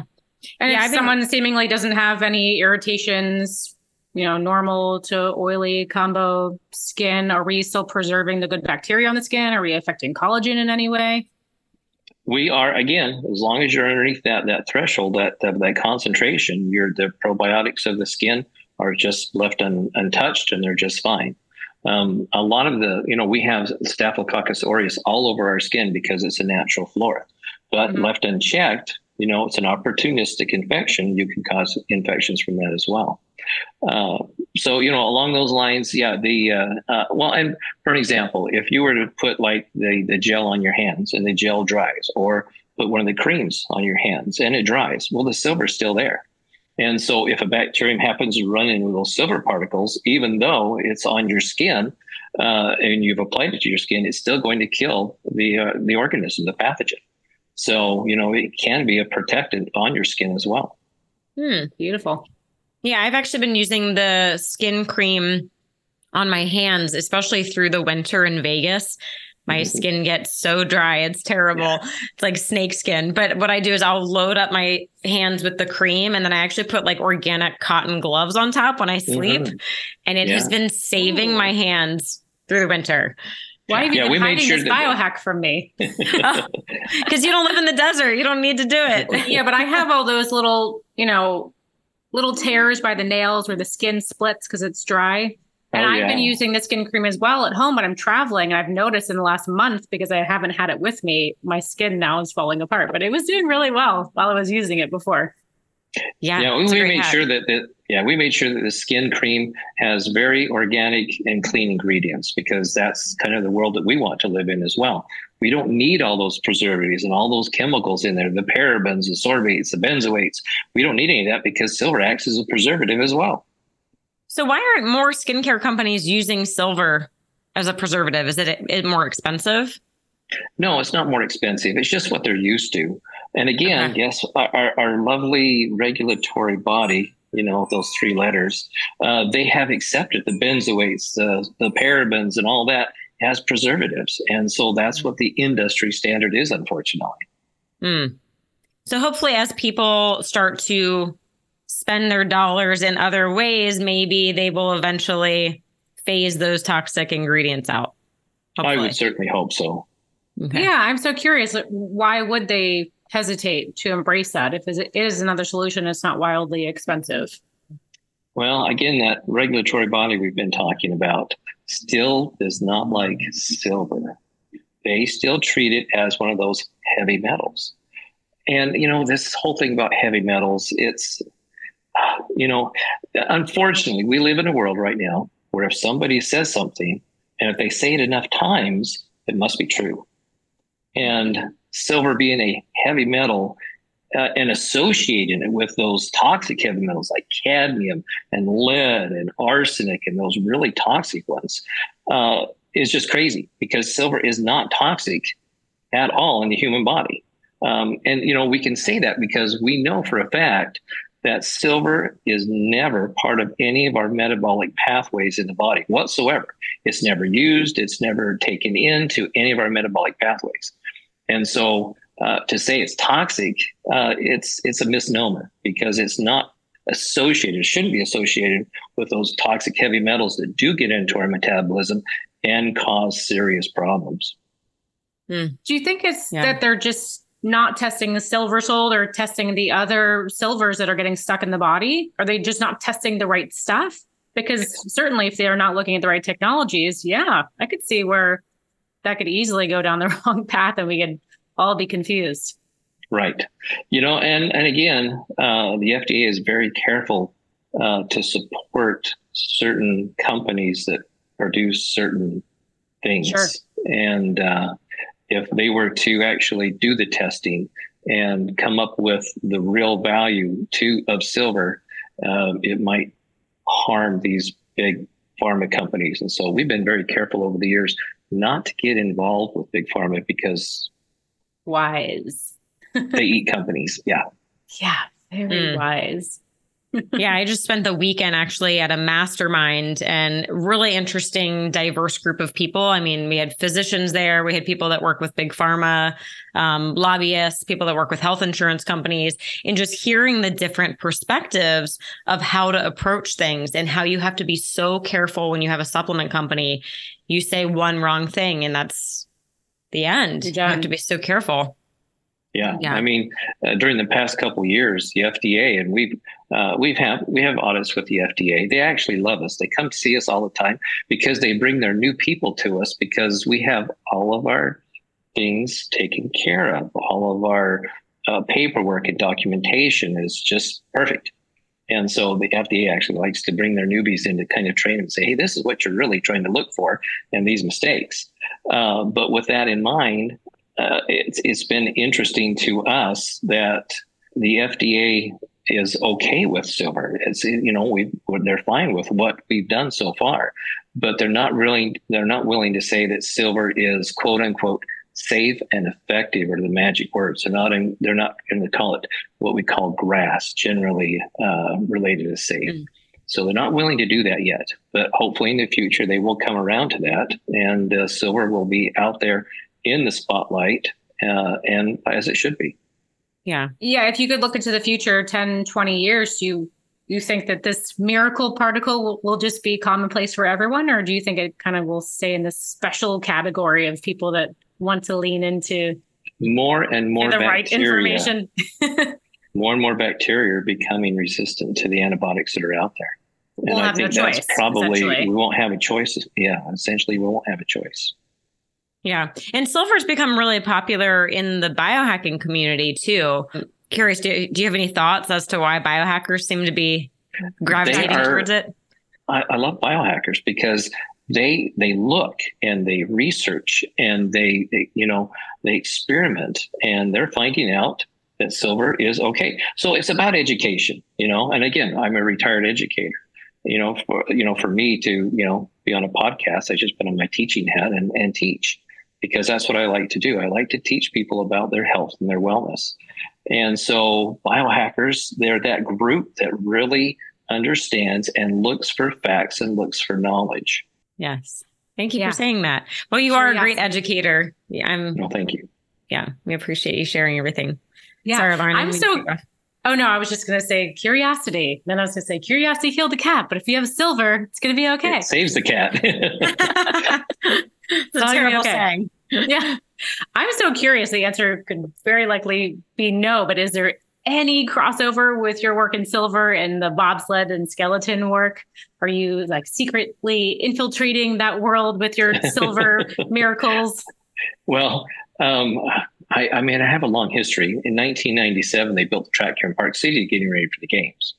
S3: And yeah, if someone seemingly doesn't have any irritations, you know, normal to oily combo skin, are we still preserving the good bacteria on the skin? Are we affecting collagen in any way?
S1: We are again, as long as you're underneath that that threshold, that that, that concentration, your the probiotics of the skin are just left un, untouched and they're just fine. Um, a lot of the, you know, we have Staphylococcus aureus all over our skin because it's a natural flora. But mm-hmm. left unchecked, you know, it's an opportunistic infection. You can cause infections from that as well. Uh, so, you know, along those lines, yeah, the, uh, uh, well, and for an example, if you were to put like the, the gel on your hands and the gel dries, or put one of the creams on your hands and it dries, well, the silver's still there. And so, if a bacterium happens to run into those silver particles, even though it's on your skin uh, and you've applied it to your skin, it's still going to kill the uh, the organism, the pathogen. So, you know, it can be a protectant on your skin as well.
S3: Hmm, beautiful.
S2: Yeah, I've actually been using the skin cream on my hands, especially through the winter in Vegas. My mm-hmm. skin gets so dry. It's terrible. It's like snake skin. But what I do is I'll load up my hands with the cream and then I actually put like organic cotton gloves on top when I sleep. Mm-hmm. And it yeah. has been saving my hands through the winter.
S3: Why have you yeah, been hiding sure this biohack from me?
S2: Because you don't live in the desert. You don't need to do it.
S3: yeah, but I have all those little, you know, little tears by the nails where the skin splits because it's dry. And oh, I've been using the skin cream as well at home when I'm traveling. And I've noticed in the last month because I haven't had it with me, my skin now is falling apart. But it was doing really well while I was using it before.
S2: Yeah,
S1: yeah. We, we made sure that, that yeah we made sure that the skin cream has very organic and clean ingredients because that's kind of the world that we want to live in as well. We don't need all those preservatives and all those chemicals in there, the parabens, the sorbates, the benzoates. We don't need any of that because silver acts as a preservative as well.
S2: So why aren't more skincare companies using silver as a preservative? Is it, it more expensive?
S1: No, it's not more expensive. It's just what they're used to. And again, okay. yes, our, our lovely regulatory body, you know, those three letters, uh, they have accepted the benzoates, the, the parabens, and all that as preservatives. And so that's what the industry standard is, unfortunately.
S2: Mm. So hopefully, as people start to spend their dollars in other ways, maybe they will eventually phase those toxic ingredients out.
S1: Hopefully. I would certainly hope so.
S3: Okay. Yeah, I'm so curious. Why would they hesitate to embrace that if it is another solution? It's not wildly expensive.
S1: Well, again, that regulatory body we've been talking about still does not like silver. They still treat it as one of those heavy metals. And, you know, this whole thing about heavy metals, it's, you know, unfortunately, we live in a world right now where if somebody says something and if they say it enough times, it must be true. And silver being a heavy metal uh, and associating it with those toxic heavy metals like cadmium and lead and arsenic and those really toxic ones uh, is just crazy because silver is not toxic at all in the human body. Um, and you know we can say that because we know for a fact that silver is never part of any of our metabolic pathways in the body whatsoever. It's never used. It's never taken into any of our metabolic pathways. And so uh, to say it's toxic, uh, it's it's a misnomer because it's not associated, shouldn't be associated with those toxic heavy metals that do get into our metabolism and cause serious problems.
S3: Hmm. Do you think it's yeah. that they're just not testing the SilverSol or testing the other silvers that are getting stuck in the body? Are they just not testing the right stuff? Because certainly, if they are not looking at the right technologies, yeah, I could see where that could easily go down the wrong path and we could all be confused.
S1: Right. You know, and and again, uh, the FDA is very careful uh, to support certain companies that produce certain things. Sure. And uh, if they were to actually do the testing and come up with the real value to of silver, um, it might harm these big pharma companies. And so we've been very careful over the years not to get involved with big pharma because
S3: wise.
S1: they eat companies. Yeah.
S3: Yeah. Very mm. wise.
S2: Yeah, I just spent the weekend actually at a mastermind and really interesting, diverse group of people. I mean, we had physicians there, we had people that work with big pharma, um, lobbyists, people that work with health insurance companies, and just hearing the different perspectives of how to approach things and how you have to be so careful when you have a supplement company. You say one wrong thing, and that's the end. You have to be so careful.
S1: Yeah. yeah. I mean, uh, during the past couple years, the FDA and we've uh, we've have we have audits with the FDA. They actually love us. They come to see us all the time because they bring their new people to us because we have all of our things taken care of. All of our uh, paperwork and documentation is just perfect. And so the FDA actually likes to bring their newbies in to kind of train them and say, hey, this is what you're really trying to look for and these mistakes. Uh, but with that in mind, uh, it's, it's been interesting to us that the FDA is okay with silver. It's you know we they're fine with what we've done so far, but they're not really they're not willing to say that silver is quote unquote safe and effective are the magic words. They're not in, they're not going to call it what we call GRAS generally uh, related to safe. Mm. So they're not willing to do that yet, but hopefully in the future they will come around to that, and uh, silver will be out there in the spotlight, uh, and as it should be.
S2: Yeah.
S3: Yeah. If you could look into the future 10, 20 years, do you, you think that this miracle particle will, will just be commonplace for everyone? Or do you think it kind of will stay in this special category of people that want to lean into
S1: more and more
S3: the right
S1: bacteria,
S3: information?
S1: more and more bacteria are becoming resistant to the antibiotics that are out there. And
S3: We'll
S1: I
S3: have no
S1: think that's
S3: choice,
S1: probably
S3: essentially.
S1: we won't have a choice. Yeah, essentially we won't have a choice.
S2: Yeah. And silver's become really popular in the biohacking community too. Curious, do, do you have any thoughts as to why biohackers seem to be gravitating
S1: are-
S2: towards it?
S1: I, I love biohackers because they they look and they research and they, they you know they experiment and they're finding out that silver is okay. So it's about education, you know. And again, I'm a retired educator. You know, for you know, for me to you know be on a podcast, I just put on my teaching hat and, and teach because that's what I like to do. I like to teach people about their health and their wellness. And so biohackers, they're that group that really understands and looks for facts and looks for knowledge.
S2: Yes. Thank you
S3: Yeah.
S2: for saying that. Well, you are a great educator. Yeah, I'm
S1: Well, thank you.
S2: yeah, we appreciate you sharing everything.
S3: Yeah.
S2: Sorry, Lauren. I
S3: I'm so-
S2: mean to cut
S3: Oh no, I was just gonna say curiosity. Then I was gonna say curiosity killed the cat, but if you have silver, it's gonna be okay.
S1: It saves the cat.
S2: It's a terrible
S3: okay.
S2: saying.
S3: yeah. I'm so curious. The answer could very likely be no, but is there any crossover with your work in silver and the bobsled and skeleton work? Are you like secretly infiltrating that world with your silver miracles?
S1: well, um, I, I mean, I have a long history. In 1997, they built the track here in Park City, getting ready for the games.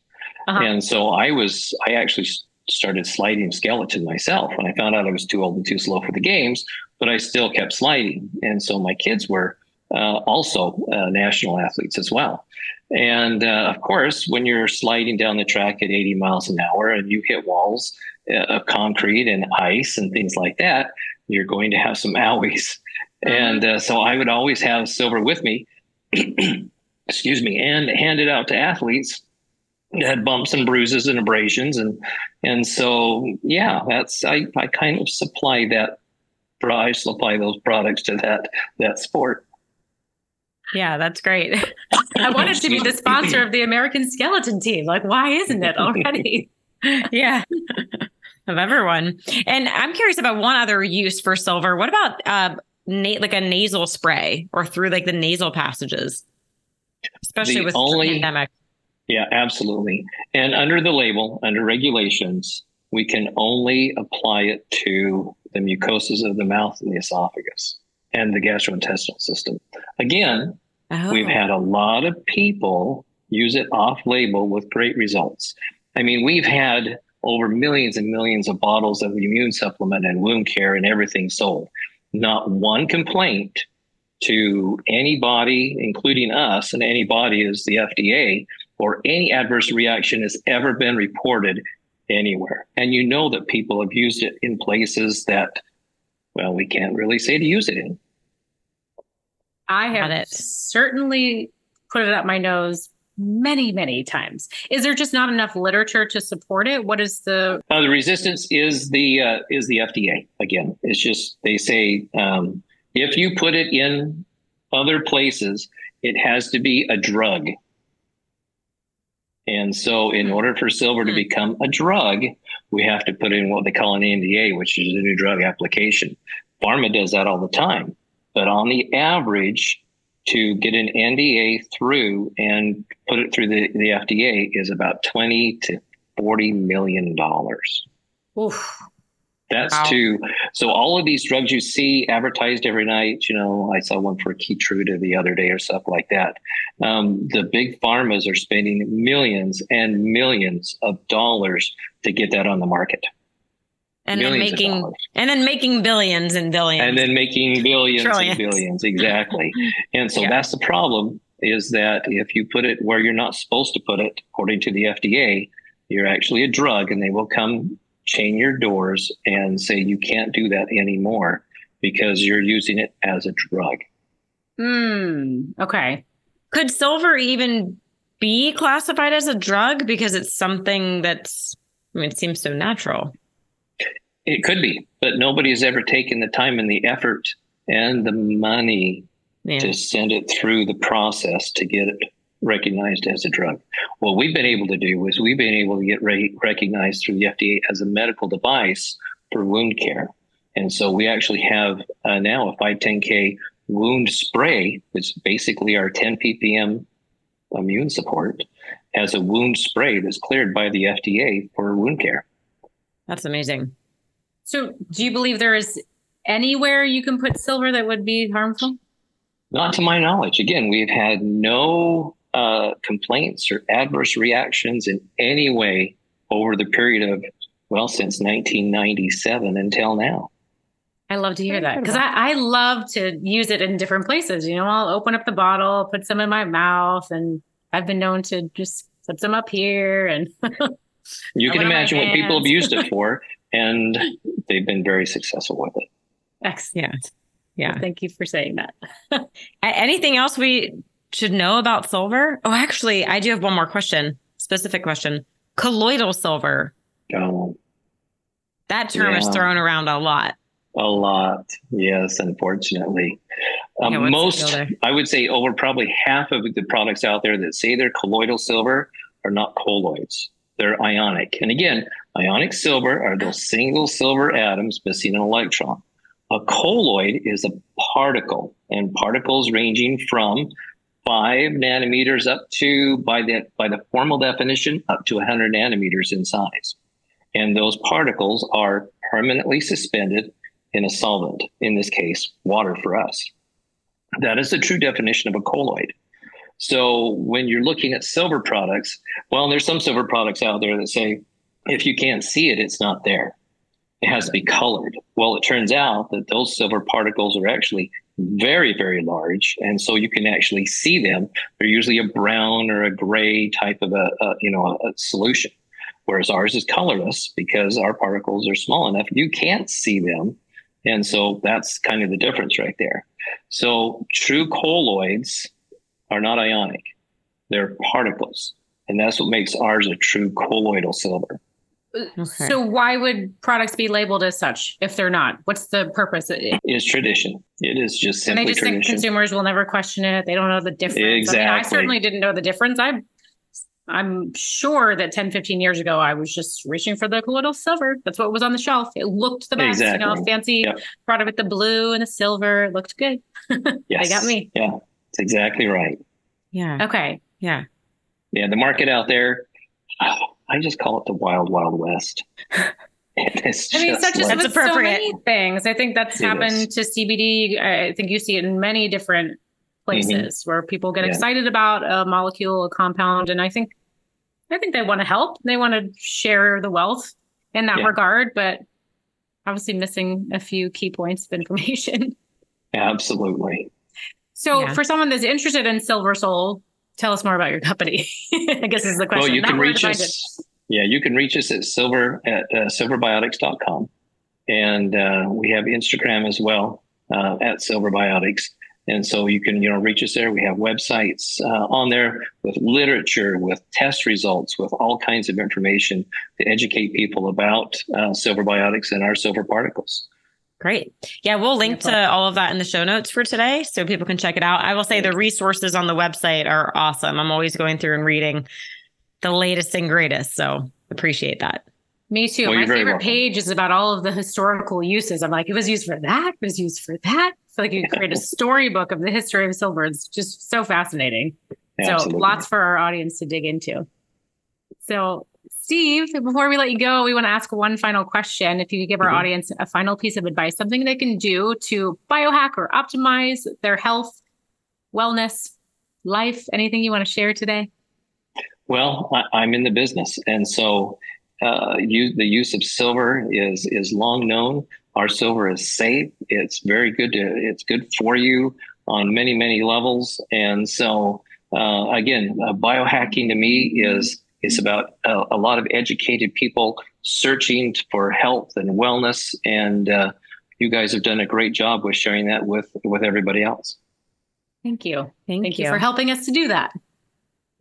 S3: Uh-huh.
S1: And so I was, I actually started sliding skeleton myself when I found out I was too old and too slow for the games, but I still kept sliding. And so my kids were uh, also uh, national athletes as well. And uh, of course, when you're sliding down the track at 80 miles an hour and you hit walls uh, of concrete and ice and things like that, you're going to have some owies. And uh, so I would always have silver with me, excuse me, and hand it out to athletes had bumps and bruises and abrasions. And and so, yeah, that's I, I kind of supply that. I supply those products to that that sport.
S2: Yeah, that's great.
S3: I wanted to be the sponsor of the American skeleton team. Like, why isn't it already?
S2: yeah. of everyone. And I'm curious about one other use for silver. What about uh na- like a nasal spray or through like the nasal passages? Especially
S1: The
S2: with
S1: only-
S2: the pandemic.
S1: Yeah, absolutely. And under the label, under regulations, we can only apply it to the mucosas of the mouth and the esophagus and the gastrointestinal system. Again,
S2: Oh.
S1: we've had a lot of people use it off label with great results. I mean, we've had over millions and millions of bottles of immune supplement and wound care and everything sold. Not one complaint to anybody, including us, and anybody is the FDA, or any adverse reaction has ever been reported anywhere. And you know that people have used it in places that, well, we can't really say to use it in.
S3: I have
S2: it.
S3: certainly put it up my nose many, many times. Is there just not enough literature to support it? What is the
S1: Uh, the resistance is the uh, is the FDA again. It's just they say um, if you put it in other places, it has to be a drug. And so, in
S3: Hmm.
S1: order for silver to
S2: Hmm.
S1: become a drug, we have to put in what they call an NDA, which is a new drug application. Pharma does that all the time, but on the average, to get an NDA through and put it through the, the FDA is about twenty to forty million dollars.
S3: oof,
S1: That's
S2: Wow.
S1: to so all of these drugs you see advertised every night. You know, I saw one for Keytruda the other day or stuff like that. Um, the big pharmas are spending millions and millions of dollars to get that on the market.
S2: and then
S1: millions
S2: making and then making billions and billions.
S1: and then making billions
S2: Trillions.
S1: and billions exactly and so
S2: Yeah.
S1: that's the problem is that if you put it where you're not supposed to put it according to the fda you're actually a drug and they will come chain your doors and say you can't do that anymore because you're using it as a drug
S3: Hmm. okay.
S2: Could silver even be classified as a drug because it's something that's I mean, it seems so natural.
S1: It could be, but nobody has ever taken the time and the effort and the money
S2: Yeah.
S1: to send it through the process to get it recognized as a drug. What we've been able to do is we've been able to get re- recognized through the FDA as a medical device for wound care. And so we actually have uh, now a 510K wound spray, which is basically our 10 ppm immune support, as a wound spray that's cleared by the FDA for wound care.
S2: That's amazing.
S3: So, do you believe there is anywhere you can put silver that would be harmful?
S1: Not to my knowledge. Again, we've had no uh, complaints or adverse reactions in any way over the period of, well, since 1997 until now.
S3: I love to hear that because I, I love to use it in different places. You know, I'll open up the bottle, put some in my mouth, and I've been known to just put some up here. And
S1: You can
S3: one of my
S1: imagine what people have used it for, and they've been very successful with it.
S3: excellent.
S2: Yeah. Yeah.
S3: Thank you for saying that.
S2: Anything else we should know about silver? Oh, actually, I do have one more question, specific question. Colloidal silver. That term is thrown around a lot.
S1: a lot, yes, unfortunately. Um,
S2: Yeah,
S1: most. I would say, over probably half of the products out there that say they're colloidal silver are not colloids. They're ionic. And again, ionic silver are those single silver atoms missing an electron. A colloid is a particle, and particles ranging from five nanometers up to, by the by the formal definition, up to 100 nanometers in size. And those particles are permanently suspended in a solvent, in this case, water for us. That is the true definition of a colloid. So when you're looking at silver products, well, there's some silver products out there that say if you can't see it, it's not there. It has to be colored. Well, it turns out that those silver particles are actually very, very large, and so you can actually see them. They're usually a brown or a gray type of a, a you know a, a solution, whereas ours is colorless because our particles are small enough you can't see them, and so that's kind of the difference right there. So true colloids are not ionic; they're particles, and that's what makes ours a true colloidal silver.
S2: Okay.
S3: So, why would products be labeled as such if they're not? What's the purpose?
S1: It's tradition. It is just
S3: they
S1: simply
S3: just think consumers will never question it. They don't know the difference. I, mean, I certainly didn't know the difference. I'm I'm sure that 10, 15 years ago, I was just reaching for the colloidal silver. That's what was on the shelf. It looked the best, you know, fancy
S1: Yep.
S3: product with the blue and the silver. It looked good.
S1: yes.
S3: they got me.
S1: Yeah, that's exactly right.
S2: yeah.
S3: Okay.
S2: Yeah.
S1: Yeah, the market out there, oh, I just call it the wild, wild west. it's
S3: I mean, such as
S1: like-
S2: That's
S3: with so many things. I think that's
S1: It
S3: happened to CBD. I I think you see it in many different places where people get
S1: Mm-hmm. Yeah.
S3: excited about a molecule, a compound, and I think, I think they want to help. They want to share the wealth in that
S1: Yeah.
S3: regard, but obviously missing a few key points of information.
S1: absolutely.
S3: So,
S2: Yeah.
S3: for someone that's interested in SilverSol, tell us more about your company. I guess is the question.
S1: Well, you
S3: Not
S1: can reach us. Yeah, you can reach us at silver at uh, silverbiotics.com. And uh, we have Instagram as well uh, at silverbiotics. And so you can, you know, reach us there. We have websites uh, on there with literature, with test results, with all kinds of information to educate people about uh, silver biotics and our silver particles.
S2: Great. Yeah, we'll link to all of that in the show notes for today so people can check it out. I will say the resources on the website are awesome. I'm always going through and reading the latest and greatest. So appreciate that.
S3: Me too.
S1: Well,
S3: My favorite
S1: welcome.
S3: page is about all of the historical uses. I'm like, it was used for that, it was used for that. It's like you create a storybook of the history of silver. It's just so fascinating. So
S1: Absolutely.
S3: lots for our audience to dig into. So Steve, before we let you go, we want to ask one final question. If you could give our
S1: Mhm.
S3: audience a final piece of advice, something they can do to biohack or optimize their health, wellness, life, anything you want to share today?
S1: Well, I, I'm in the business, and so uh, you, the use of silver is is long known. Our silver is safe. It's very good to. It's good for you on many many levels. And so uh, again, uh, biohacking to me is is about a, a lot of educated people searching for health and wellness. And uh, you guys have done a great job with sharing that with with everybody else.
S3: Thank you.
S2: Thank,
S3: Thank you for helping us to do that.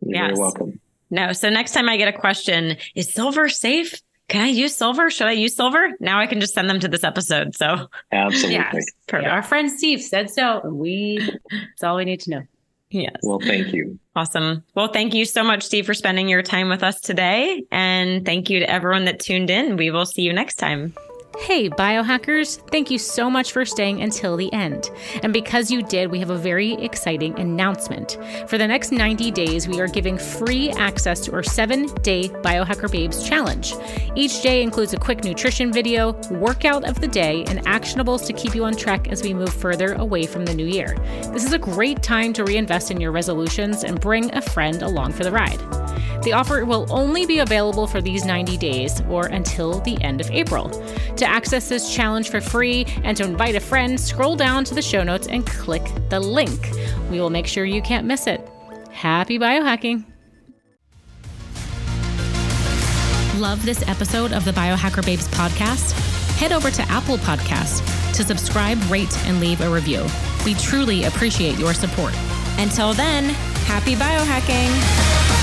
S1: You're
S2: Yes.
S1: very welcome.
S2: No. So next time I get a question, is silver safe? can I use silver? Should I use silver? Now I can just send them to this episode. So
S1: absolutely.
S4: Yes.
S2: perfect.
S4: Our friend Steve said so. and We that's all we need to know.
S2: Yes.
S1: Well, thank you.
S2: Awesome. Well, thank you so much, Steve, for spending your time with us today. And thank you to everyone that tuned in. We will see you next time.
S3: Hey, biohackers, thank you so much for staying until the end. And because you did, we have a very exciting announcement. For the next 90 days, we are giving free access to our seven day Biohacker Babes challenge. Each day includes a quick nutrition video, workout of the day, and actionables to keep you on track as we move further away from the new year. This is a great time to reinvest in your resolutions and bring a friend along for the ride. The offer will only be available for these 90 days or until the end of April. To access this challenge for free and to invite a friend, scroll down to the show notes and click the link. We will make sure you can't miss it. Happy biohacking! Love this episode of the Biohacker Babes podcast? Head over to Apple Podcasts to subscribe, rate, and leave a review. We truly appreciate your support.
S2: Until then, happy biohacking.